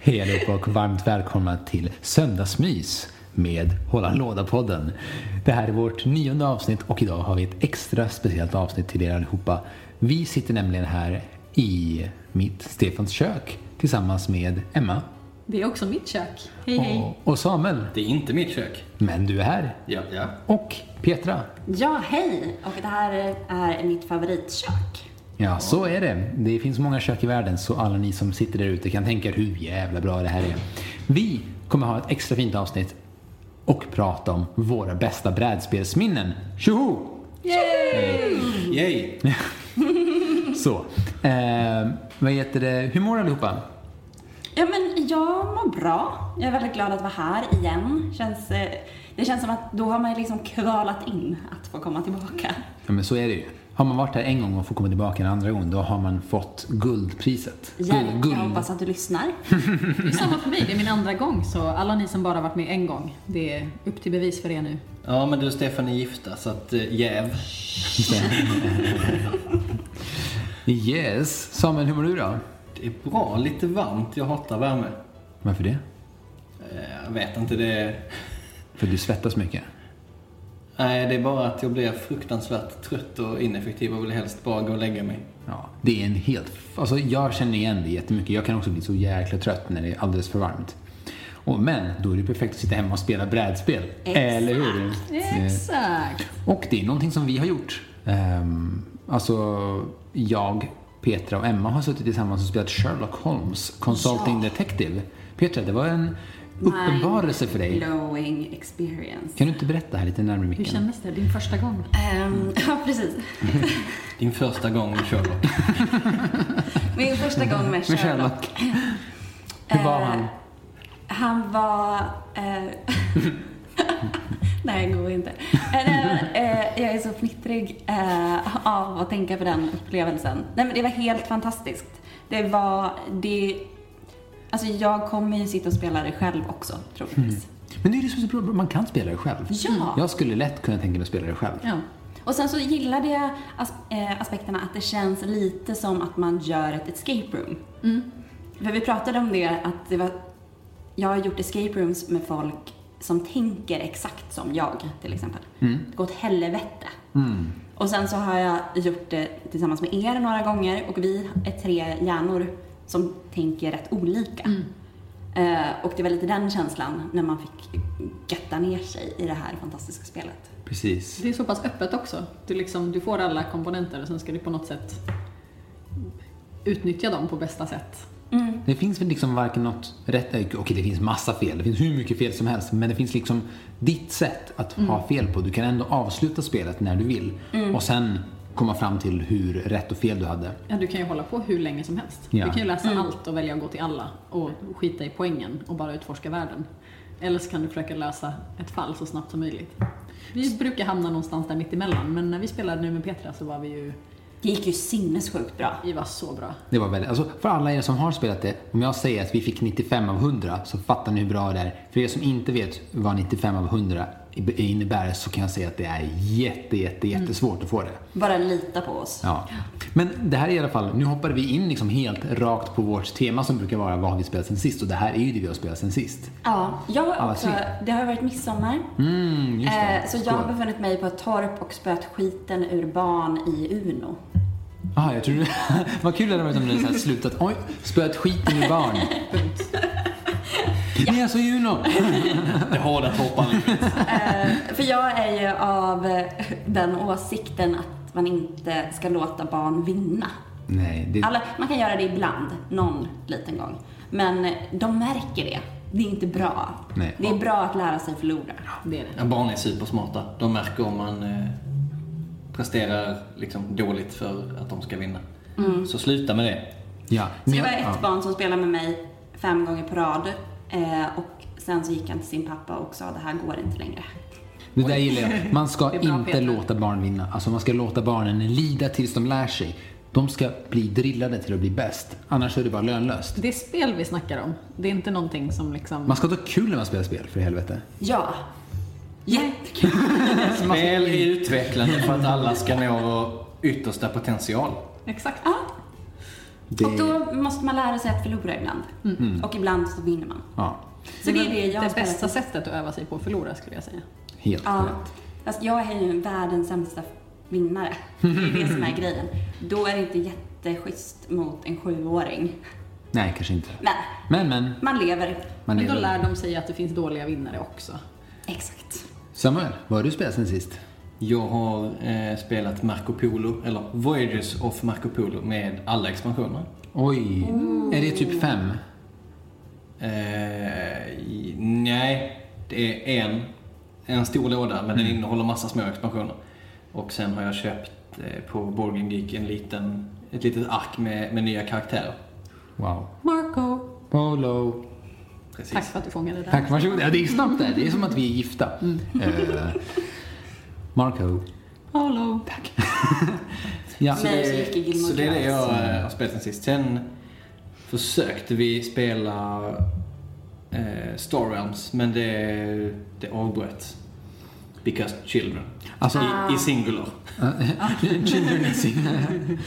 Hej allihopa och varmt välkomna till Söndagsmys med Hålla låda-podden. Det här är vårt nionde avsnitt och idag har vi ett extra speciellt avsnitt till er allihopa. Vi sitter nämligen här i mitt Stefans kök tillsammans med Emma det är också mitt kök. Hej hej. och, och Samuel. Det är inte mitt kök. Men du är här. Ja, ja. Och Petra. Ja, hej! Och det här är mitt favoritkök. Ja, så är det. Det finns många kök i världen så alla ni som sitter där ute kan tänka er hur jävla bra det här är. Vi kommer ha ett extra fint avsnitt och prata om våra bästa brädspelsminnen. Tjoho! Yay! Så. Eh, vad heter det? Hur mår allihopa? Ja, men jag mår bra. Jag är väldigt glad att vara här igen. Känns, eh, det känns som att då har man liksom kvalat in att få komma tillbaka. Ja, men så är det ju. Har man varit här en gång och får komma tillbaka en andra gång, då har man fått guldpriset. Hjälp, Guld- jag hoppas att du lyssnar. Det är samma för mig, det är min andra gång. Så alla ni som bara varit med en gång, det är upp till bevis för er nu. Ja, men du och Stefan är gifta, så att eh, jäv. Yes. Samuel, hur mår du då? Det är bra, lite varmt. Jag hatar värme. Varför det? Eh, Jag vet inte, det. För du svettas mycket? Nej, det är bara att jag blir fruktansvärt trött och ineffektiv och vill helst bara gå och lägga mig. Ja, det är en helt... Alltså jag känner igen det jättemycket. Jag kan också bli så jäkla trött när det är alldeles för varmt. Och, men då är det perfekt att sitta hemma och spela brädspel. Exakt. Eller hur? Exakt. Och det är någonting som vi har gjort. Um, alltså, jag, Petra och Emma har suttit tillsammans och spelat Sherlock Holmes, Consulting Ja. Detective. Petra, det var en uppenbarelse för dig. Blowing experience. Kan du inte berätta här lite närmare Hur micken? kändes det? Din första gång? Ehm, ja, precis. Din första gång med Sherlock. Min första gång med Med Sherlock. Sherlock. Hur var Eh, han? Han var... Eh, nej, det går inte. Eh, eh, jag är så fnittrig eh, av att tänka på den upplevelsen. Nej, men det var helt fantastiskt. Det var... Det, alltså, jag kommer ju sitta och spela det själv också, troligtvis. Men det är ju det som är så bra, man kan spela det själv. Ja. Jag skulle lätt kunna tänka mig att spela det själv. Ja. Och sen så gillade jag as- eh, aspekterna att det känns lite som att man gör ett escape room. För vi pratade om det, att det var, jag har gjort escape rooms med folk som tänker exakt som jag, till exempel. Det går åt helvete. Och sen så har jag gjort det tillsammans med er några gånger och vi är tre hjärnor som tänker rätt olika. Eh, och det var lite den känslan när man fick götta ner sig i det här fantastiska spelet. Precis. Det är så pass öppet också. Du, liksom, du får alla komponenter och sen ska du på något sätt utnyttja dem på bästa sätt. Det finns väl liksom varken något rätt... eh, Okej, det finns massa fel. Det finns hur mycket fel som helst. Men det finns liksom ditt sätt att ha fel på. Du kan ändå avsluta spelet när du vill. Och sen komma fram till hur rätt och fel du hade. Ja, du kan ju hålla på hur länge som helst. Ja. Du kan ju läsa allt och välja att gå till alla och skita i poängen och bara utforska världen. Eller så kan du försöka lösa ett fall så snabbt som möjligt. Vi brukar hamna någonstans där mitt emellan men när vi spelade nu med Petra så var vi ju, Det gick ju sinnessjukt bra. vi var så bra. Det var väldigt, alltså för alla er som har spelat det, om jag säger att vi fick 95 av 100 så fattar ni hur bra det är. För er som inte vet vad 95 av 100 innebär så kan jag säga att det är jätte, jätte, jättesvårt att få det. Bara lita på oss. Ja. Men det här är i alla fall, nu hoppade vi in liksom helt rakt på vårt tema som brukar vara vad har vi spelat sen sist och det här är ju det vi har spelat sen sist. Ja, jag har också, det har varit midsommar. Mm, just det. Eh, så jag har befunnit mig på ett torp och spöat skiten ur barn i Uno. Ah, jag tror Vad kul det hade varit om du hade slutat. Oj, spöat skiten ur barn. Ni är alltså Juno. Det hårda toppanlivet. Eh, för jag är ju av eh, den åsikten att man inte ska låta barn vinna. Nej, det, Alla, man kan göra det ibland, någon liten gång. Men eh, de märker det. Det är inte bra. Nej. Det är bra att lära sig förlora. Det är det. Ja, barn är supersmarta. De märker om man eh, presterar liksom dåligt för att de ska vinna. Så sluta med det. ja. Så det var ett ja. barn som spelade med mig fem gånger på rad. Eh, och sen så gick han till sin pappa och sa det här går inte längre. Det där gillar jag. Man ska inte Peter. låta barn vinna. Alltså man ska låta barnen lida tills de lär sig. De ska bli drillade till att bli bäst. Annars är det bara lönlöst. Det är spel vi snackar om. Det är inte någonting som liksom... Man ska ta kul när man spelar spel, för helvete. Ja. Jättekul. Spel är utvecklande för att alla ska nå vår yttersta potential. Exakt. Ja, Det, och då måste man lära sig att förlora ibland. Och ibland så vinner man. ja, Så det är det jag det bästa sättet att öva sig på att förlora skulle jag säga. helt Ja, rätt. fast jag är ju världens sämsta vinnare. Det är det som är grejen. Då är det inte jätteschysst mot en sjuåring. Nej, kanske inte. Men Men, men. man lever. Man Men är då lär de sig att det finns dåliga vinnare också. Exakt. Samuel, vad har du spelat sen sist? Jag har eh, spelat Marco Polo, eller Voyages of Marco Polo med alla expansioner. Oj, är det typ fem? Eh, i- nej, det är en, en stor låda men den innehåller massa små expansioner. Och sen har jag köpt eh, på Game Geek en liten, ett litet ark med, med nya karaktärer. Wow. Marco. Polo. Precis. Tack för att du fångade det. Tack, varsågod. Ja, det är snabbt där. Det är som att vi är gifta. Eh, Marco. Paolo. Tack. ja. Så det, så det är det jag eh, har spelat sen sist. Sen försökte vi spela eh, Star Realms, men det, det avbröts. Because children. Alltså, I, I singular. Children in.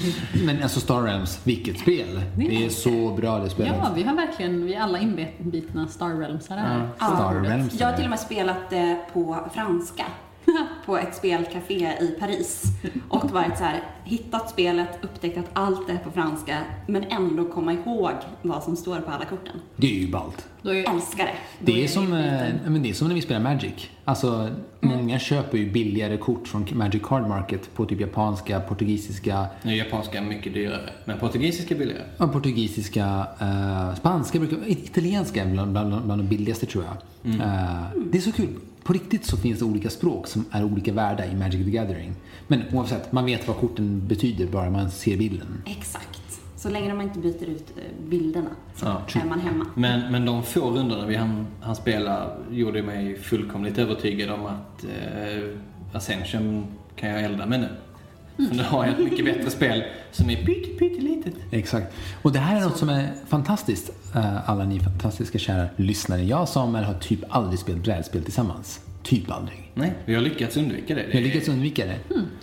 Men alltså Star Realms, vilket spel. Det är så bra det spelet. Ja, vi har verkligen, vi är alla inbitna Star Realms här. Ja. Star Realms. Jag har till och med spelat det på franska. På ett spelcafé i Paris. Och varit så här, hittat spelet, upptäckt att allt är på franska, men ändå komma ihåg vad som står på alla korten. Det är ju ballt. Då är, Älskar det. Det är, som, eh, men det är som när vi spelar Magic. Alltså, många köper ju billigare kort från Magic Card Market på typ japanska, portugisiska, är japanska mycket dyrare, men portugisiska är billigare. ja, portugisiska, eh, spanska, brukar, italienska är bland, bland, bland de billigaste tror jag. Eh, det är så kul. På riktigt så finns det olika språk som är olika värda i Magic the Gathering. Men oavsett, man vet vad korten betyder bara man ser bilden. Exakt. Så länge man inte byter ut eh, bilderna så Ja. är man hemma. Men, men de få rundorna vi hann, hann spela gjorde mig fullkomligt övertygad om att eh, Ascension kan jag elda med nu. För nu har jag ett mycket bättre spel som är pytte, pyttelitet. Exakt. Och det här är något som är fantastiskt, eh, alla ni fantastiska kära lyssnare. Jag och Samuel har typ aldrig spelat brädspel tillsammans. Typ aldrig. Nej, vi har lyckats undvika det. Vi har lyckats undvika det.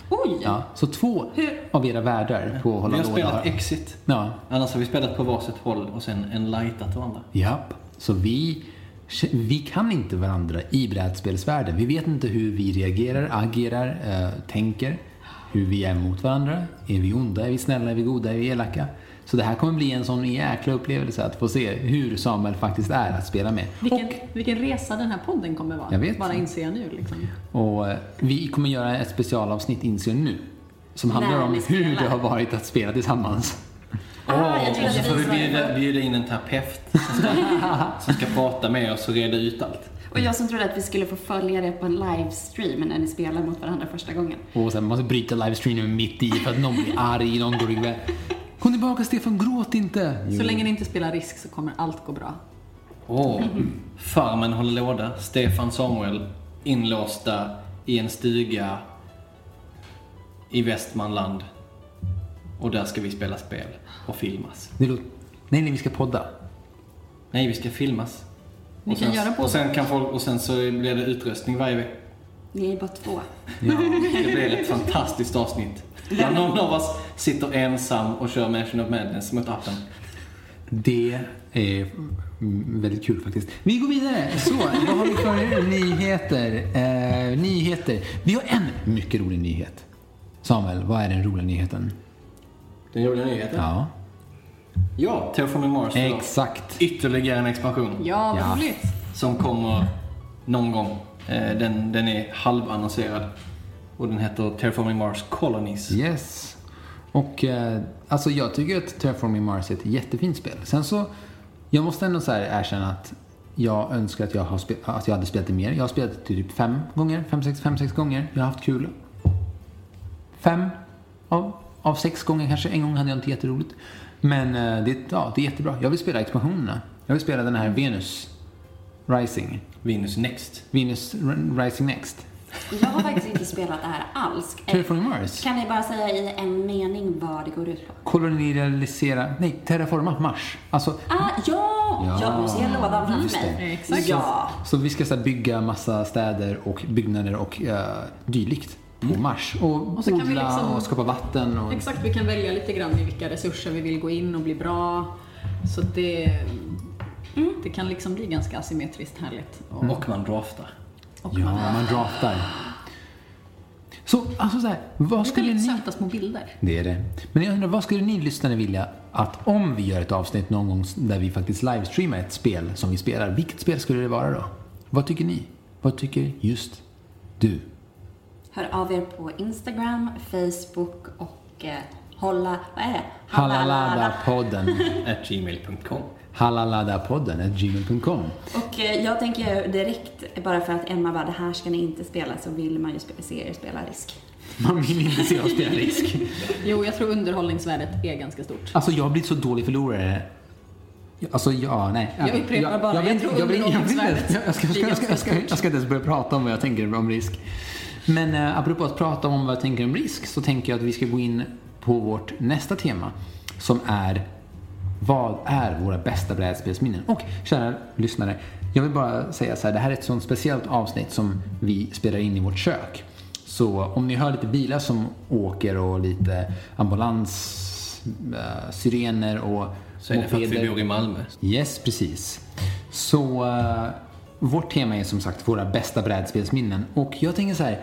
Oj! Ja, så två Hur- av era världar på vi Hålla har låda spelat har... Exit. Ja, Annars har vi spelat på varsitt håll och sen en lightat varandra. japp. Så vi, vi kan inte varandra i brädspelsvärlden. Vi vet inte hur vi reagerar, agerar, eh, tänker. Hur vi är mot varandra. Är vi onda? Är vi snälla? Är vi goda? Är vi elaka? Så det här kommer bli en sån jäkla upplevelse att få se hur Samuel faktiskt är att spela med. vilken, vilken resa den här podden kommer vara. Jag vet. Bara inser jag nu liksom. Och eh, vi kommer göra ett specialavsnitt, inser nu, som handlar om hur det har varit att spela tillsammans. Ah, jag och så får vi bjuda, bjuda in en terapeut som ska, som ska prata med oss och reda ut allt. Och jag som trodde att vi skulle få följa det på en livestream när ni spelar mot varandra första gången. Och sen måste bryta livestreamen mitt i för att någon blir arg, någon går iväg. Kom tillbaka Stefan, gråt inte! Så länge ni inte spelar risk så kommer allt gå bra. Åh, Farmen håller låda. Stefan Samuel inlåsta i en stuga i Västmanland. Och där ska vi spela spel och filmas. Det låter... Nej, nej, vi ska podda. Nej, vi ska filmas. Ni och kan sen, göra båda. och sen kan folk, och sen så blir det utröstning varje vecka. Ni är bara två. Ja. Det blir ett fantastiskt avsnitt. Där någon av oss sitter ensam och kör Mansion of Madness mot appen. Det är väldigt kul faktiskt. Vi går vidare. Så, vad har vi för nyheter? Eh, nyheter. Vi har en mycket rolig nyhet. Samuel, vad är den roliga nyheten? Den roliga nyheten? Ja, Ja, Terraforming Mars exakt. ytterligare en expansion. Ja, vad roligt. som kommer någon gång. Eh, Den, den är halvannonserad. Och den heter Terraforming Mars Colonies. Yes. Och eh, alltså jag tycker att Terraforming Mars är ett jättefint spel. Sen så, jag måste ändå så här erkänna att jag önskar att jag, har spe- att jag hade spelat det mer. Jag har spelat det typ fem gånger, fem, sex, fem, sex gånger. Jag har haft kul. Fem av, av sex gånger kanske. En gång hade jag inte jätteroligt. Men eh, det, ja, det är jättebra. Jag vill spela expansionerna. Jag vill spela den här Venus Rising. Venus Next. Venus Rising Next. Jag har faktiskt inte spelat det här alls. Terraforming Mars. Kan ni bara säga i en mening vad det går ut på? Kolonialisera, nej, terraforma Mars. Alltså, Ah, ja! Ja, ja nu ser jag lådan framför mig. Exakt. Ja. Så vi ska så här, bygga massa städer och byggnader och uh, dylikt på Mars. Och, Och så kan vi odla liksom- och skapa vatten. Och... Exakt, vi kan välja lite grann i vilka resurser vi vill gå in och bli bra. Så det, det kan liksom bli ganska asymmetriskt härligt. Och, Och man draftar. och Ja, man man draftar. Så, alltså så här, vad skulle ni... söta små bilder. Det är det. Men jag undrar, vad skulle ni lyssnare vilja att om vi gör ett avsnitt någon gång där vi faktiskt livestreamar ett spel som vi spelar, vilket spel skulle det vara då? Vad tycker ni? Vad tycker just du? Hör av er på Instagram, Facebook och eh, hålla... Vad är det? Halalada-podden. At gmail.com. Halalada-podden gmail.com. Och eh, jag tänker direkt, bara för att Emma bara, det här ska ni inte spela, så vill man ju spe- se er spela risk. Man vill inte se oss spela risk. Jo, jag tror underhållningsvärdet är ganska stort. Alltså jag har blivit så dålig förlorare. Alltså ja, nej. Jag upprepar bara, jag jag, jag, jag, ska, jag, ska, jag, ska, jag, ska, jag ska inte ens börja prata om vad jag tänker om risk. Men eh, apropå att prata om vad jag tänker om risk så tänker jag att vi ska gå in på vårt nästa tema som är vad är våra bästa brädspelsminnen? Och kära lyssnare, jag vill bara säga så här, det här är ett sånt speciellt avsnitt som vi spelar in i vårt kök. Så om ni hör lite bilar som åker och lite ambulans, eh, syrener och Så är det för att vi bor i Malmö. Yes, precis. Så eh, vårt tema är som sagt våra bästa brädspelsminnen. Och jag tänker så här.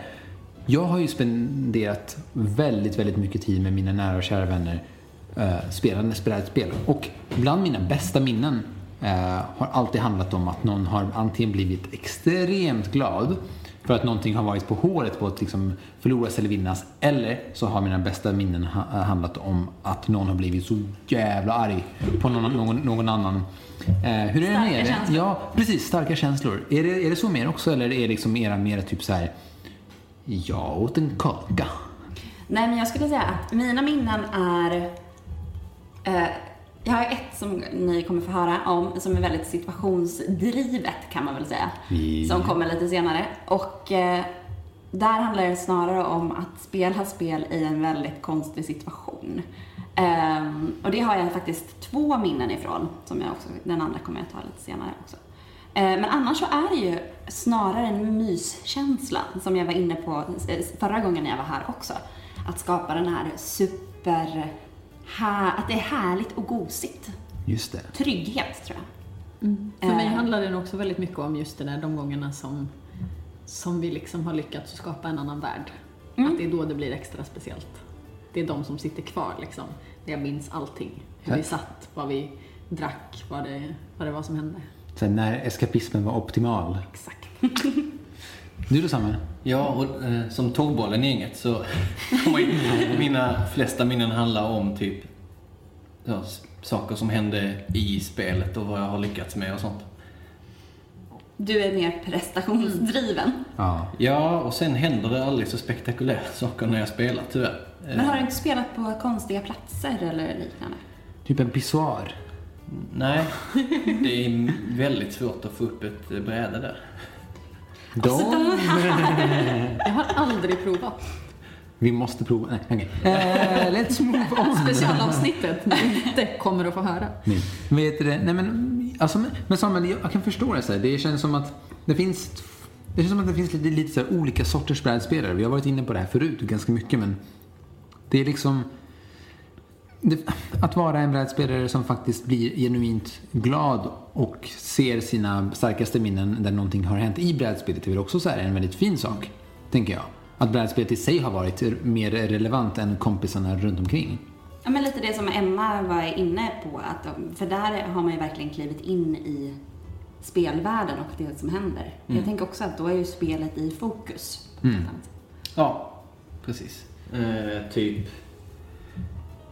Jag har ju spenderat väldigt, väldigt mycket tid med mina nära och kära vänner eh, spelandes brädspel. Och bland mina bästa minnen eh, har alltid handlat om att någon har antingen blivit extremt glad för att någonting har varit på håret på att liksom förloras eller vinnas. Eller så har mina bästa minnen ha- eh, handlat om att någon har blivit så jävla arg på någon, någon, någon annan. Eh, hur är det Starka med känslor. Ja, precis. Starka känslor. Är det, är det så med er också eller är det liksom era mer typ så här jag åt en kaka. Nej, men jag skulle säga att mina minnen är... Eh, jag har ett som ni kommer få höra om, som är väldigt situationsdrivet kan man väl säga. Ja. Som kommer lite senare. Och eh, där handlar det snarare om att spela spel i en väldigt konstig situation. Ehm, och det har jag faktiskt två minnen ifrån, som jag också, den andra kommer jag ta lite senare också. Eh, Men annars så är det ju snarare en myskänsla som jag var inne på eh, förra gången jag var här också. Att skapa den här super... Här, att det är härligt och gosigt. Just det. Trygghet, tror jag. För mig Eh. handlar det nog också väldigt mycket om just det där, de gångerna som, som vi liksom har lyckats skapa en annan värld. Att det är då det blir extra speciellt. Det är de som sitter kvar liksom. Jag minns allting. Hur vi satt, vad vi drack, vad det, vad det var som hände. Så här, när eskapismen var optimal. Exakt. Du då Samuel? Ja, och eh, som tågbollen i gänget så mina flesta minnen handla om typ ja, saker som hände i spelet och vad jag har lyckats med och sånt. Du är mer prestationsdriven. Ja. Ja, och sen händer det aldrig så spektakulära saker när jag spelar tyvärr. Men har du inte spelat på konstiga platser eller liknande? Typ en pissoar. Nej, det är väldigt svårt att få upp ett bräde där. De... Jag har aldrig provat. Vi måste prova. Nej, okej. Eh, let's move on. Specialavsnittet ni inte kommer att få höra. Nej. Vet du det? Nej men, alltså, men- Samuel, jag, jag kan förstå det. Så här. Det känns som att det finns det känns som att det finns lite, lite så här, olika sorters brädspelare. Vi har varit inne på det här förut ganska mycket men det är liksom det, att vara en brädspelare som faktiskt blir genuint glad och ser sina starkaste minnen där någonting har hänt i brädspelet är väl också så här en väldigt fin sak, tänker jag. Att brädspelet i sig har varit mer relevant än kompisarna runt omkring. Ja, men lite det som Emma var inne på. Att, för där har man ju verkligen klivit in i spelvärlden och det som händer. Jag tänker också att då är ju spelet i fokus. Sätt. Ja, precis. Eh, typ,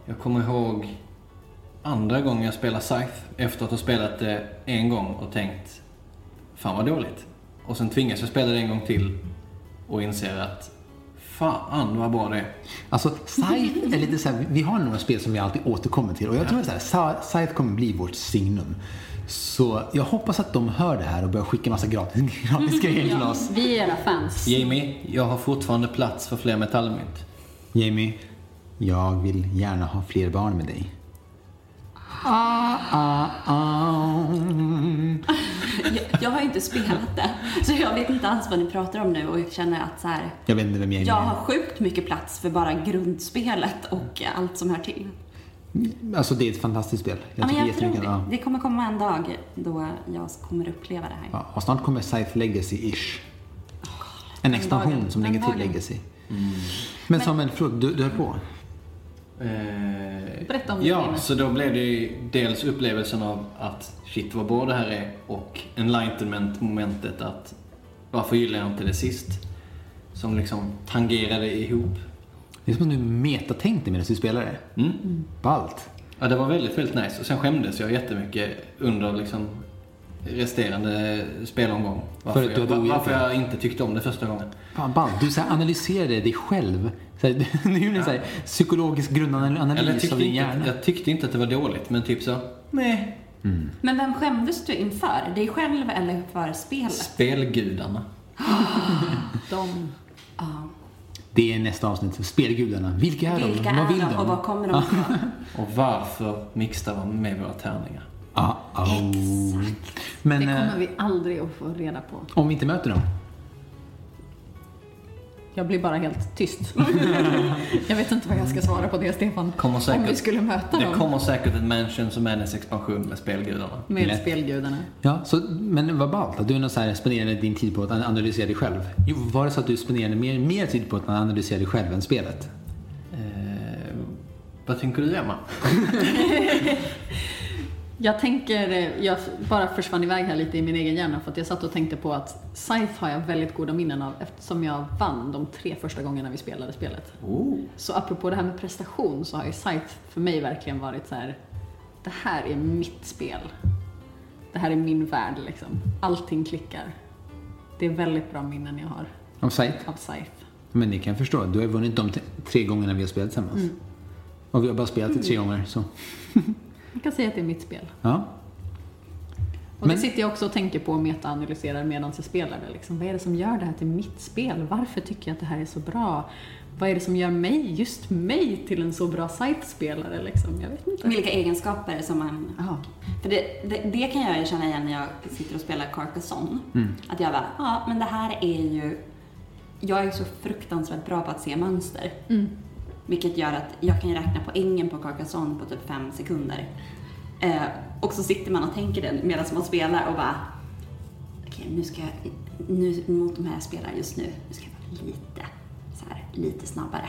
jag kommer ihåg andra gången jag spelade Scythe efter att ha spelat det en gång och tänkt fan vad dåligt. Och sen tvingas jag spela det en gång till och inser att fan vad bra det är. Alltså, Scythe är lite så här, vi har några spel som vi alltid återkommer till och jag tror att så här, Sa- Scythe kommer bli vårt signum. Så jag hoppas att de hör det här och börjar skicka massa gratis, gratis grejer till oss. Vi är era fans. Jamie, jag har fortfarande plats för fler metallmynt. Jamie, jag vill gärna ha fler barn med dig. ah, ah, ah. Jag, jag har inte spelat det, så jag vet inte alls vad ni pratar om nu och jag känner att så här, Jag vet inte vem jag är. har sjukt mycket plats för bara grundspelet och allt som hör till. Alltså det är ett fantastiskt spel. Jag Ja, men jag tror det. Ja. det kommer komma en dag då jag kommer uppleva det här. Ja, och snart kommer Scythe Legacy-ish. En expansion som lägger till dagen. Men Samuel, förlåt, du, du höll på? Eh, Berätta om ditt Ja, så då blev det ju dels upplevelsen av att shit vad bra det här är och enlightenment-momentet att varför gillar jag inte det sist? Som liksom tangerade ihop. Det är som att du metatänkte medan du spelade. Mm. Ballt. Ja, det var väldigt, väldigt nice. Och sen skämdes jag jättemycket under liksom resterande spelomgång. Varför, För att du jag, varför det? jag inte tyckte om det första gången. Fan, ballt. Du så här analyserade dig själv. Så här, du gjorde en så här psykologisk jag grundanalys av din inte, hjärna. jag tyckte inte att det var dåligt, men typ så, nej. Men vem skämdes du inför? Dig själv eller för spelet? Spelgudarna. De... Ja. Det är nästa avsnitt. Spelgudarna. Vilka är Vilka de? Vad vill är de och vad kommer de ifrån? Och varför mixar de med våra tärningar? Ah, oh. Men Det kommer eh, vi aldrig att få reda på. om vi inte möter dem? Jag blir bara helt tyst. jag vet inte vad jag ska svara på det, Stefan. Säkert, Om vi skulle möta det dem kommer säkert en Mansions och Madness expansion med spelgudarna. med Lätt. spelgudarna. Ja, så, men vad ballt att du ändå så här spenderade din tid på att analysera dig själv. Jo, var det så att du spenderade mer, mer tid på att analysera dig själv än spelet? Eh, vad tänker du Emma? Jag tänker, eh, jag bara försvann iväg här lite i min egen hjärna för att jag satt och tänkte på att Scythe har jag väldigt goda minnen av eftersom jag vann de tre första gångerna vi spelade spelet. Oh. Så apropå det här med prestation så har ju Scythe för mig verkligen varit så här. det här är mitt spel. Det här är min värld liksom. Allting klickar. Det är väldigt bra minnen jag har Av Scythe? av Scythe. Men det kan förstå. Du har vunnit de tre gångerna vi har spelat tillsammans. Mm. Och vi har bara spelat det tre gånger, så Jag kan säga att det är mitt spel. ja. Och Men- det sitter jag också och tänker på och meta-analyserar medan jag spelar det. Liksom. Vad är det som gör det här till mitt spel? Varför tycker jag att det här är så bra? Vad är det som gör mig, just mig, till en så bra site-spelare? Liksom? Jag vet inte. Vilka egenskaper som man... Ja. För det, det, det kan jag känna igen när jag sitter och spelar Carcassonne. Mm. Att jag bara, ja men det här är ju... Jag är så fruktansvärt bra på att se mönster. Mm. Vilket gör att jag kan räkna poängen på Carcassonne på typ fem sekunder. Eh, och så sitter man och tänker det medan man spelar och bara Okej, nu ska jag, nu, mot de här jag spelar just nu, nu ska jag vara lite, så här, lite snabbare.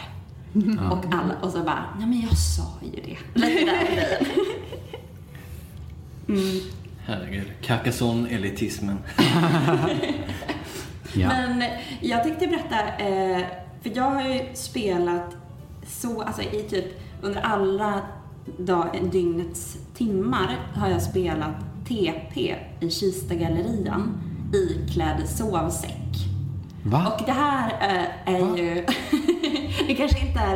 Och, alla, och så bara, nej men jag sa ju det. Lite den. Mm. Herregud. Carcassonne-elitismen. ja. Men jag tänkte berätta, eh, för jag har ju spelat så, alltså i typ under alla dag, dygnets timmar har jag spelat TP i Kistagallerian iklädd sovsäck. Va? Och det här eh, är Va? ju, det kanske inte är,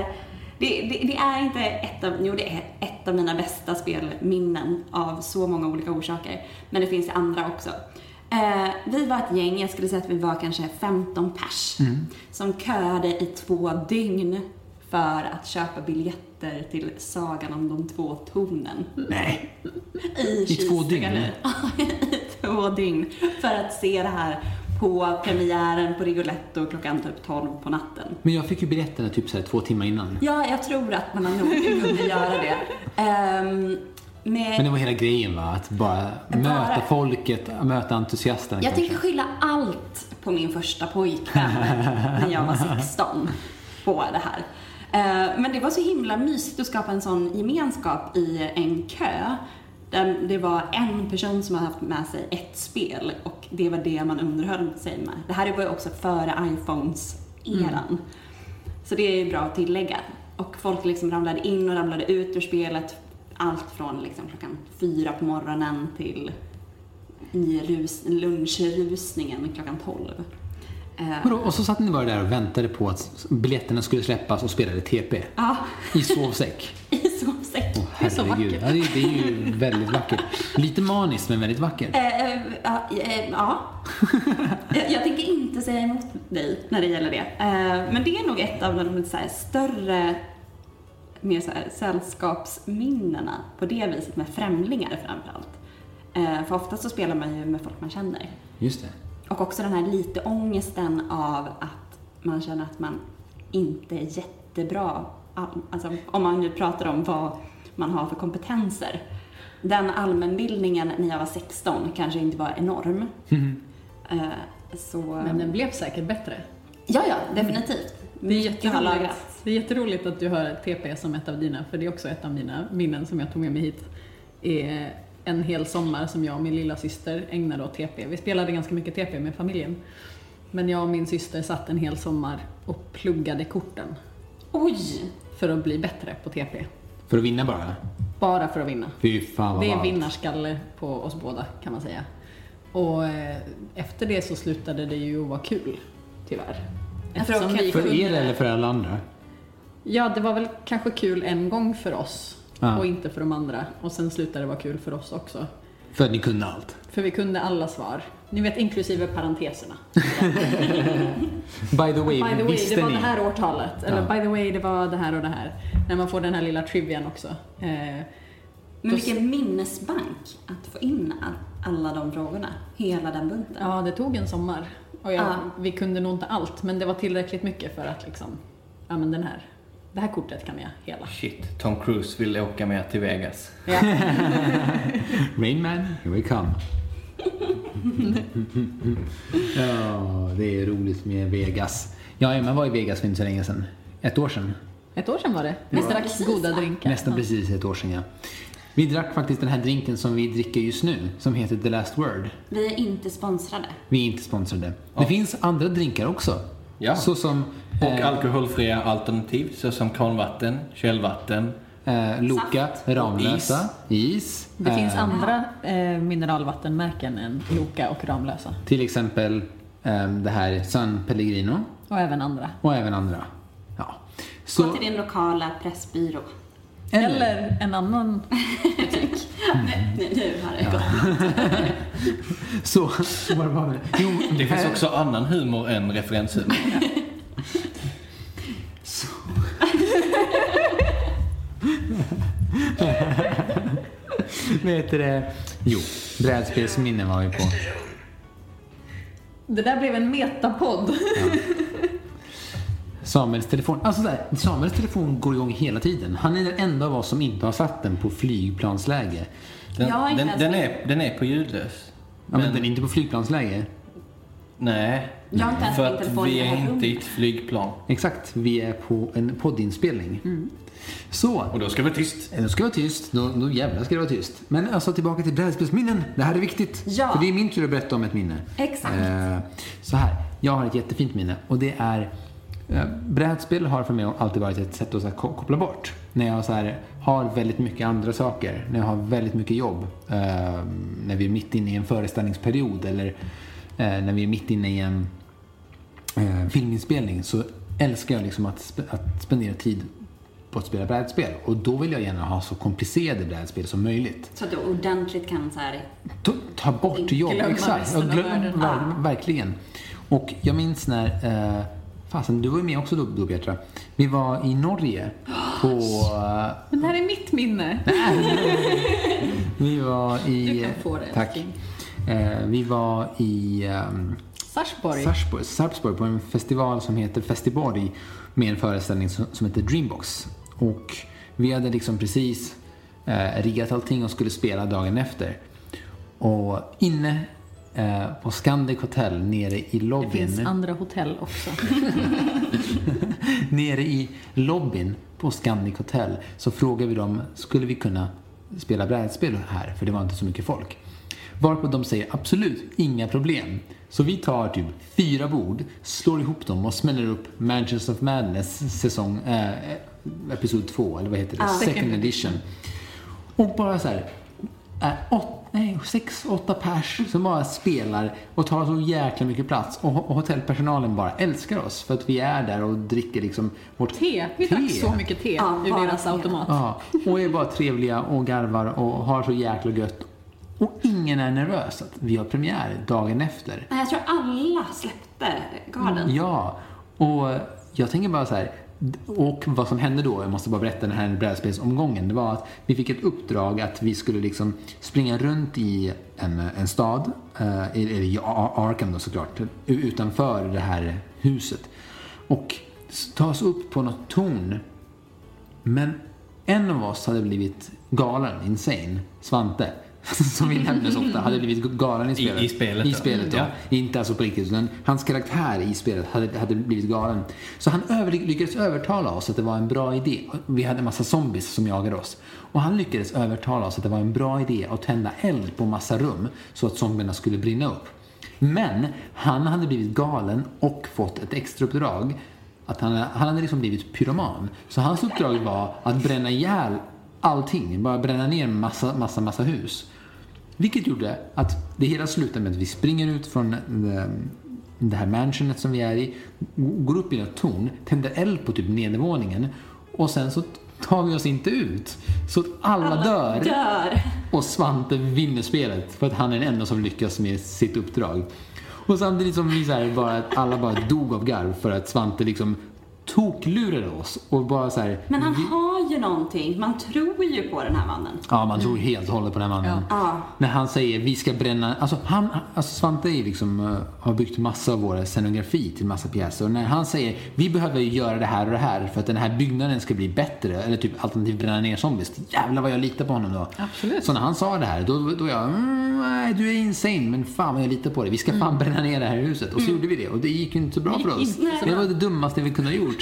det, det, det är inte ett av, jo det är ett av mina bästa spelminnen av så många olika orsaker. Men det finns andra också. Eh, vi var ett gäng, jag skulle säga att vi var kanske 15 pers, som köade i två dygn för att köpa biljetter till Sagan om de två tornen. Nej. I, I två dygn? I två dygn. För att se det här på premiären på Rigoletto klockan typ 12 på natten. Men jag fick ju biljetterna typ så två timmar innan. Ja, jag tror att man nog kunnat göra det. Ehm, med, Men det var hela grejen va? Att bara möta folket, möta entusiasterna jag kanske. tänker skylla allt på min första pojkvän när jag var 16 på det här. Eh, Men det var så himla mysigt att skapa en sån gemenskap i en kö. Där det var en person som hade haft med sig ett spel och det var det man underhöll sig med. Det här var ju också före iPhones-eran. Så det är ju bra att tillägga. Och folk liksom ramlade in och ramlade ut ur spelet. Allt från liksom klockan fyra på morgonen till i rus, lunchrusningen klockan 12. Eh? Och så satt ni bara där och väntade på att biljetterna skulle släppas och spelade TP. ja, I sovsäck. i sovsäck. Åh är så vackert. Ja, det, det är ju väldigt vackert. Lite maniskt men väldigt vackert. Eh, eh, ja, eh, ja. jag, tänker inte säga emot dig när det gäller det. Eh, men det är nog ett av de så större mer så här sällskapsminnena på det viset med främlingar framförallt. Eh, för ofta så spelar man ju med folk man känner. Just det. Och också den här lite ångesten av att man känner att man inte är jättebra. all- Alltså om man nu pratar om vad man har för kompetenser. Den allmänbildningen när jag var 16 kanske inte var enorm. Eh, Så... Men den blev säkert bättre. Ja, ja, definitivt. Det är, jätteroligt. det är jätteroligt att du har TP som ett av dina, för det är också ett av mina minnen som jag tog med mig hit. är en hel sommar som jag och min lilla syster ägnade åt TP. Vi spelade ganska mycket TP med familjen. Men jag och min syster satt en hel sommar och pluggade korten Oj! för att bli bättre på TP. För att vinna bara? Bara för att vinna. Fy fan vad Det är vinnarskalle på oss båda kan man säga. Och eh, efter det så slutade det ju att vara kul, tyvärr. Det var kul För kunde- er eller för alla andra? Ja, det var väl kanske kul en gång för oss Ja. och inte för de andra. Och sen slutade det vara kul för oss också. För att ni kunde allt? För vi kunde alla svar. Ni vet inklusive parenteserna. By the way, By the way, visste det var ni? det här årtalet. Eller Ja. by the way, det var det här och det här. När man får den här lilla trivian också. Eh, Men vilken minnesbank att få in all- alla de frågorna. Hela den bunten. ja, det tog en sommar. Och jag, Ja. vi kunde nog inte allt, men det var tillräckligt mycket för att liksom, ja men den här, det här kortet kan jag hela. Shit, Tom Cruise vill åka med till Vegas. Ja. Rain Man, here we come. ja, det är roligt med Vegas. Jag och Emma var i Vegas för inte så länge sedan. Ett år sedan. Ett år sedan var det. Vi Nästan drack goda drinkar. Nästan Ja. precis ett år sedan, ja. Vi drack faktiskt den här drinken som vi dricker just nu, som heter The Last Word. Vi är inte sponsrade. Vi är inte sponsrade. Ja. Det finns andra drinkar också. Ja. Så som Och eh, alkoholfria alternativ såsom kranvatten, källvatten. eh, Loka. Ramlösa, is. Det finns eh, andra eh, mineralvattenmärken än Loka och Ramlösa. Till exempel eh, det här San Pellegrino Och även andra. och även andra. Ja. Gå Så, till din lokala pressbyrå. Eller, en annan butik. Nej, nu har det gått. så var var det? Jo, Det finns också annan humor än referenshumor. Vad heter det? Jo, brädspelsminnen var vi på. Det där blev en metapodd. Samuels telefon. Alltså så här, Samuels telefon går igång hela tiden. Han är den enda av oss som inte har satt den på flygplansläge. Den, Jag har inte den, den, är, den är på ljudlös. Ja, men den är inte på flygplansläge. Nej, Jag har inte ens för min att telefon i vi det är här inte i rummet. ett flygplan. Exakt, vi är på en poddinspelning. Så, Och då ska det vara tyst. nu ska det vara tyst. Då, då jävlar ska det vara tyst. Men alltså tillbaka till brädspelsminnen. Det här är viktigt. Ja. För det är min tur att berätta om ett minne. Exakt. Eh, så här, jag har ett jättefint minne och det är eh, Brädspel har för mig alltid varit ett sätt att så här, ko- koppla bort. När jag så här, har väldigt mycket andra saker, när jag har väldigt mycket jobb. Eh, när vi är mitt inne i en föreställningsperiod eller eh, när vi är mitt inne i en eh, filminspelning så älskar jag liksom att, sp- att spendera tid på att spela brädspel. Och då vill jag gärna ha så komplicerade brädspel som möjligt. Så att du ordentligt kan så här, Ta, ta bort jobb, Glömma exakt. resten Ja, av glöm, ver, verkligen. Och jag minns när, eh, fasen du var ju med också då, då Petra. Vi var i Norge på, eh, Men det här är mitt minne. vi var i, Du kan få det, tack. Eh, vi var i ehm, Sarpsborg. Sarpsborg, Sarpsborg på en festival som heter Festiborg med en föreställning som, som heter Dreambox. Och vi hade liksom precis eh, riggat allting och skulle spela dagen efter. Och inne eh, på Scandic Hotel nere i det lobbyn, finns andra hotell också. nere i lobbyn på Scandic Hotel så frågade vi dem, skulle vi kunna spela brädspel här? För det var inte så mycket folk. Varpå de säger absolut, inga problem. Så vi tar typ fyra bord, slår ihop dem och smäller upp Mansions of Madness säsong, eh, episod 2, eller vad heter det? Ja. Second edition. Och bara så här, äh, åt, nej, sex, åtta pers som bara spelar och tar så jäkla mycket plats. Och, och hotellpersonalen bara älskar oss för att vi är där och dricker liksom vårt Te. Vi drack så mycket te Ja, ur deras te. automat. Ja, och är bara trevliga och garvar och har så jäkla gött. Och ingen är nervös att vi har premiär dagen efter. Nej, jag tror alla släppte garden. Ja, och jag tänker bara så här. och vad som hände då, jag måste bara berätta den här brädspelsomgången, det var att vi fick ett uppdrag att vi skulle liksom springa runt i en, en stad, eh, i, Arkham då såklart, utanför det här huset. Och ta oss upp på något torn. Men en av oss hade blivit galen, insane, Svante. Som vi nämner så ofta, hade blivit galen i spelet. i spelet I spelet, ja. Inte alltså på riktigt, utan hans karaktär i spelet hade, hade blivit galen. Så han över, lyckades övertala oss att det var en bra idé. Vi hade en massa zombies som jagade oss. Och han lyckades övertala oss att det var en bra idé att tända eld på massa rum så att zombierna skulle brinna upp. Men han hade blivit galen och fått ett extra uppdrag. Att han, han hade liksom blivit pyroman. Så hans uppdrag var att bränna ihjäl allting. Bara bränna ner massa, massa, massa hus. Vilket gjorde att det hela slutade med att vi springer ut från det, det här mansionet som vi är i, går upp i ett torn, tänder eld på typ nedervåningen och sen så tar vi oss inte ut. Så att alla, dör Dör. och Svante vinner spelet för att han är den enda som lyckas med sitt uppdrag. Och samtidigt som vi så här bara, alla bara dog av garv för att Svante liksom toklurade oss och bara så här, Men han har ju någonting. Man tror ju på den här mannen. Ja, man tror helt och hållet på den här mannen. Ja. När han säger vi ska bränna, alltså, han, alltså Svante är liksom, eh, har byggt massa av vår scenografi till massa pjäser och när han säger vi behöver göra det här och det här för att den här byggnaden ska bli bättre eller typ alternativt bränna ner zombies. Jävlar vad jag litar på honom då. Absolut. Så när han sa det här då, då jag, mm, nej du är insane men fan vad jag litar på dig. Vi ska fan bränna ner det här huset. Och så gjorde vi det och det gick ju inte så bra för oss. Det var det dummaste vi kunde ha gjort.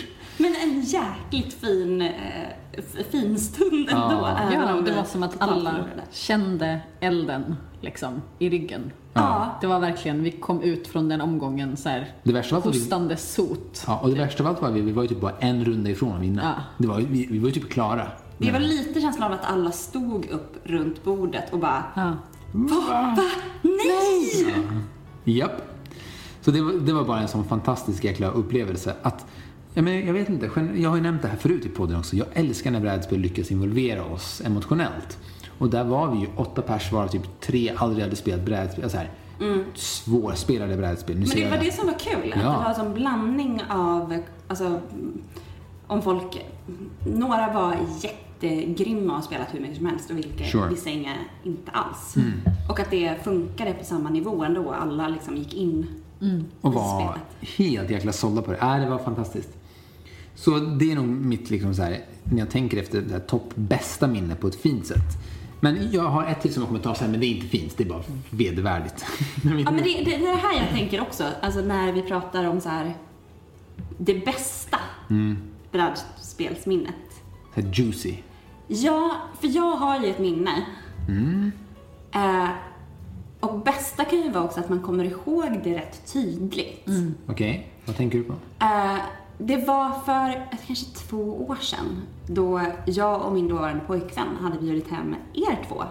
Men en jäkligt fin, eh, fin stund ändå. Ja. även Ja, om det var som att alla kände elden liksom i ryggen. Ja. Det var verkligen, vi kom ut från den omgången så här Det värsta var att vi- hostande sot. Ja, och det värsta av allt var att vi, vi var ju typ bara en runda ifrån att vinna. Ja. Det var, vi, vi var ju typ klara. Det var lite känslan av att alla stod upp runt bordet och bara Ja. Va? Nej! Japp. Så det var, det var bara en sån fantastisk jäkla upplevelse. Att, ja, men jag vet inte, jag har ju nämnt det här förut i podden också. Jag älskar när brädspel lyckas involvera oss emotionellt. Och där var vi ju åtta pers varav typ tre aldrig hade spelat brädspel. Alltså här, Svårspelade brädspel. Nu Men det var det som var kul. Att Ja. det var en blandning av, alltså, om folk, några var jättegrymma och spelat hur mycket som helst och vilka, Sure. vissa inga inte alls. Och att det funkade på samma nivå ändå. Alla liksom gick in och i var helt jäkla sålda på det. Äh, det var fantastiskt. Så det är nog mitt, liksom så här, när jag tänker efter, det här topp bästa minne på ett fint sätt. Men jag har ett till som jag kommer ta sen, men det är inte fint, det är bara vedervärdigt. Ja, men det, det, det är det här jag tänker också. Alltså när vi pratar om så här det bästa brädspelsminnet. Så här juicy. Ja, för jag har ju ett minne. Eh, och bästa kan ju vara också att man kommer ihåg det rätt tydligt. Okej, vad tänker du på? Eh, det var för kanske två år sedan då jag och min dåvarande pojkvän hade bjudit hem er två.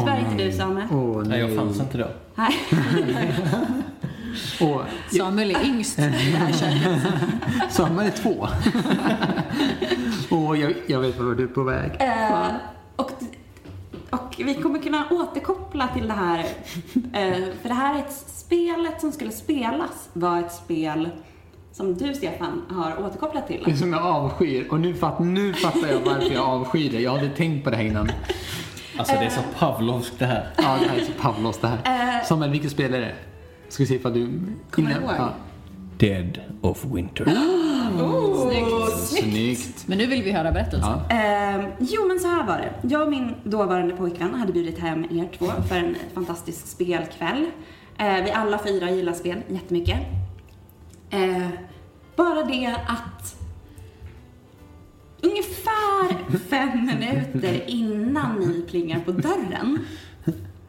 Tyvärr inte du Samuel. Åh Nej, nej. jag fanns inte då. Nej. Åh, Samuel är yngst i det här köket. Samuel är två. Åh, jag, jag vet var du är på väg. Eh, och, och vi kommer kunna återkoppla till det här. Eh, för det här är ett spelet som skulle spelas var ett spel som du Stefan har återkopplat Det till. som jag avskyr. Och nu, fatt, nu fattar jag varför jag avskyr det. Jag hade tänkt på det här innan. Alltså det är så Pavlovskt det här. Ja, det här är så Pavlos det här. Samuel, vilket spel är det? Ska vi se ifall du... Kommer du ihåg? Ja. Dead of Winter. Snyggt. Snyggt. Men nu vill vi höra berättelsen. Ja. Eh, jo, men så här var det. Jag och min dåvarande pojkvän hade bjudit hem er två för en fantastisk spelkväll. Eh, vi alla fyra gillar spel jättemycket. Eh, bara det att ungefär fem minuter innan ni plingar på dörren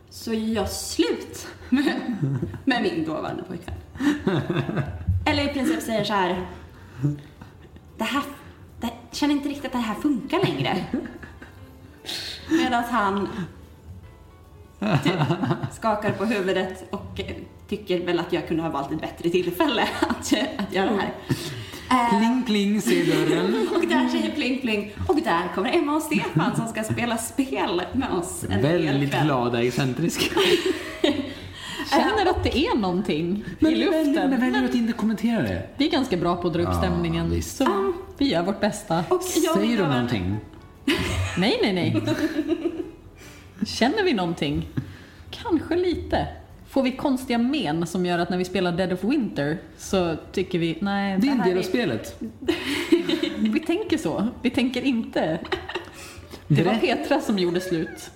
så är jag slut med, med min dåvarande pojkvän. Eller i princip säger så här. Det här, det, känner inte riktigt att det här funkar längre. Medan han typ, skakar på huvudet och tycker väl att jag kunde ha valt ett bättre tillfälle att, att göra det här. Eh, Pling pling, ser dörren. och där säger pling pling. Och där kommer Emma och Stefan som ska spela spel med oss en Väldigt kväll. glada, excentriska. Känner att det är någonting Men, i men, luften. men väljer du att inte kommentera det? Vi är ganska bra på att dra upp Ja, stämningen. visst. så vi gör vårt bästa. Säger du undrar- någonting? Nej, nej, nej. Känner vi någonting? Kanske lite. Får vi konstiga men som gör att när vi spelar Dead of Winter så tycker vi, nej, Det är en här del av spelet. Vi tänker så. Vi tänker inte. Det var Petra som gjorde slut.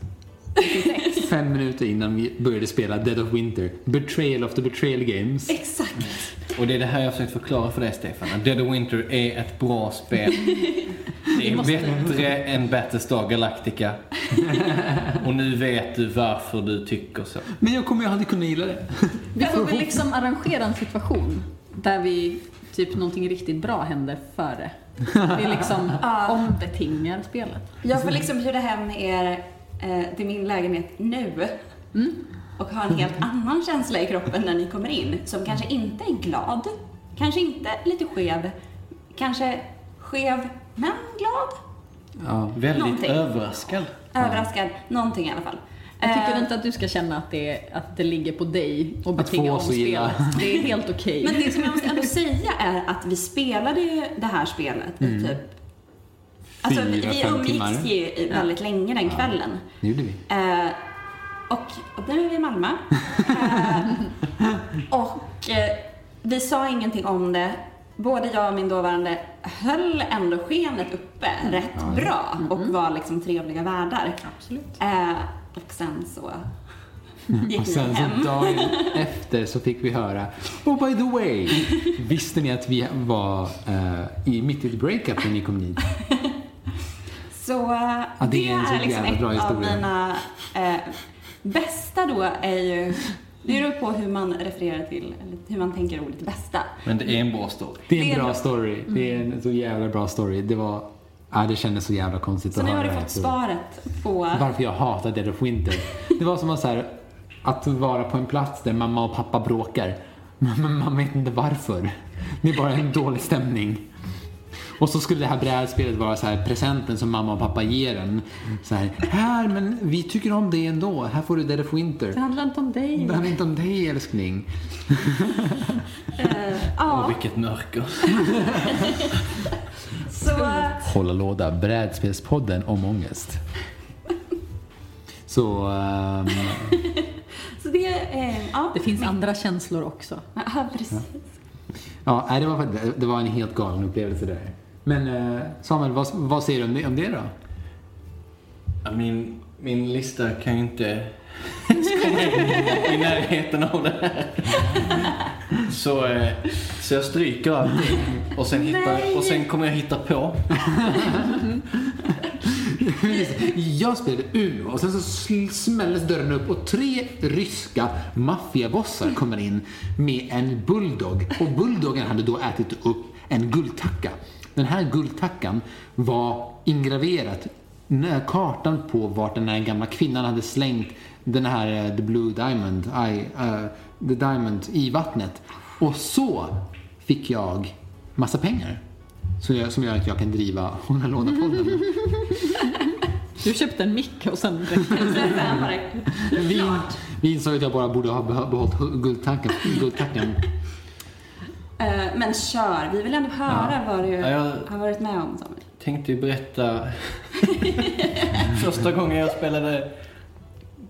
Fem minuter innan vi började spela Dead of Winter. Betrayal of the Betrayal Games. Exakt. Och det är det här jag försökt förklara för dig Stefan. Att Dead of Winter är ett bra spel. Det är bättre än Battlestar Galactica. Och nu vet du varför du tycker så. Men jag kommer ju aldrig kunna gilla det. Vi får väl liksom arrangera en situation där vi, typ någonting riktigt bra händer före. Vi liksom ombetingar spelet. Jag får liksom bjuda hem er eh, till min lägenhet nu. Och ha en helt annan känsla i kroppen när ni kommer in. Som kanske inte är glad. Kanske inte lite skev. Kanske skev, men glad. Ja. Väldigt Någonting. överraskad. Överraskad. Någonting i alla fall. Jag tycker Eh, inte att du ska känna att det, att det ligger på dig att Att betinga om spelet. Det är helt okej. Men det som jag måste ändå säga är att vi spelade ju det här spelet i typ... Alltså vi, Fyra, vi umgicks ju i väldigt länge den kvällen. Det gjorde vi. Eh, och, och nu är vi i Malmö. Eh, och eh, vi sa ingenting om det. Både jag och min dåvarande höll ändå skenet uppe rätt bra och var liksom trevliga värdar. Absolut. Eh, och sen så gick Och sen hem. så dagen efter så fick vi höra Oh by the way, visste ni att vi var eh, i, mitt i ett breakup när ni kom hit? Så eh, Ja, det det, är är liksom ett av mina eh, bästa då är ju, det beror på hur man refererar till, eller hur man tänker ordet bästa. Men det är en bra story. Det är en bra story. Det är en så jävla bra story. Det var, ja, det kändes så jävla konstigt Så att nu har höra du fått svaret på... Varför jag hatar Dead of Winter. Det var som att, så här, att vara på en plats där mamma och pappa bråkar. Men man vet inte varför. Det är bara en dålig stämning. Och så skulle det här brädspelet vara så här presenten som mamma och pappa ger en. Så här, här men vi tycker om dig ändå. Här får du Dead of Winter. Det handlar inte om dig. Det handlar inte om dig älskling. Eh, ja, Och vilket mörker. så... Hålla låda, brädspelspodden om ångest. Så, ehm, Så det, eh, ja. Det finns andra känslor också. Ja, precis. ja, nej, det var, det var en helt galen upplevelse där. Men eh, Samuel, vad, vad säger du om det, om det då? Ja, Min, min lista kan ju inte i närheten av det här. Så, eh, så jag stryker allting och sen, hittar, och sen kommer jag hitta på. Jag spelade Uno och sen så smälldes dörren upp och tre ryska maffiabossar kommer in med en bulldog. Och bulldoggen hade då ätit upp en guldtacka. Den här guldtackan var ingraverat kartan på vart den här gamla kvinnan hade slängt den här eh, The Blue Diamond, I, eh, The Diamond i vattnet. Och så fick jag massa pengar. Så jag, som gör att jag kan driva Hålla låda-podden. Du köpte en mick och sen Vi, vi insåg att jag bara borde ha behå- behållit guldtackan. Eh, Men kör, vi vill ändå höra vad du Ja, har varit med om Samuel. Tänkte ju berätta första gången jag spelade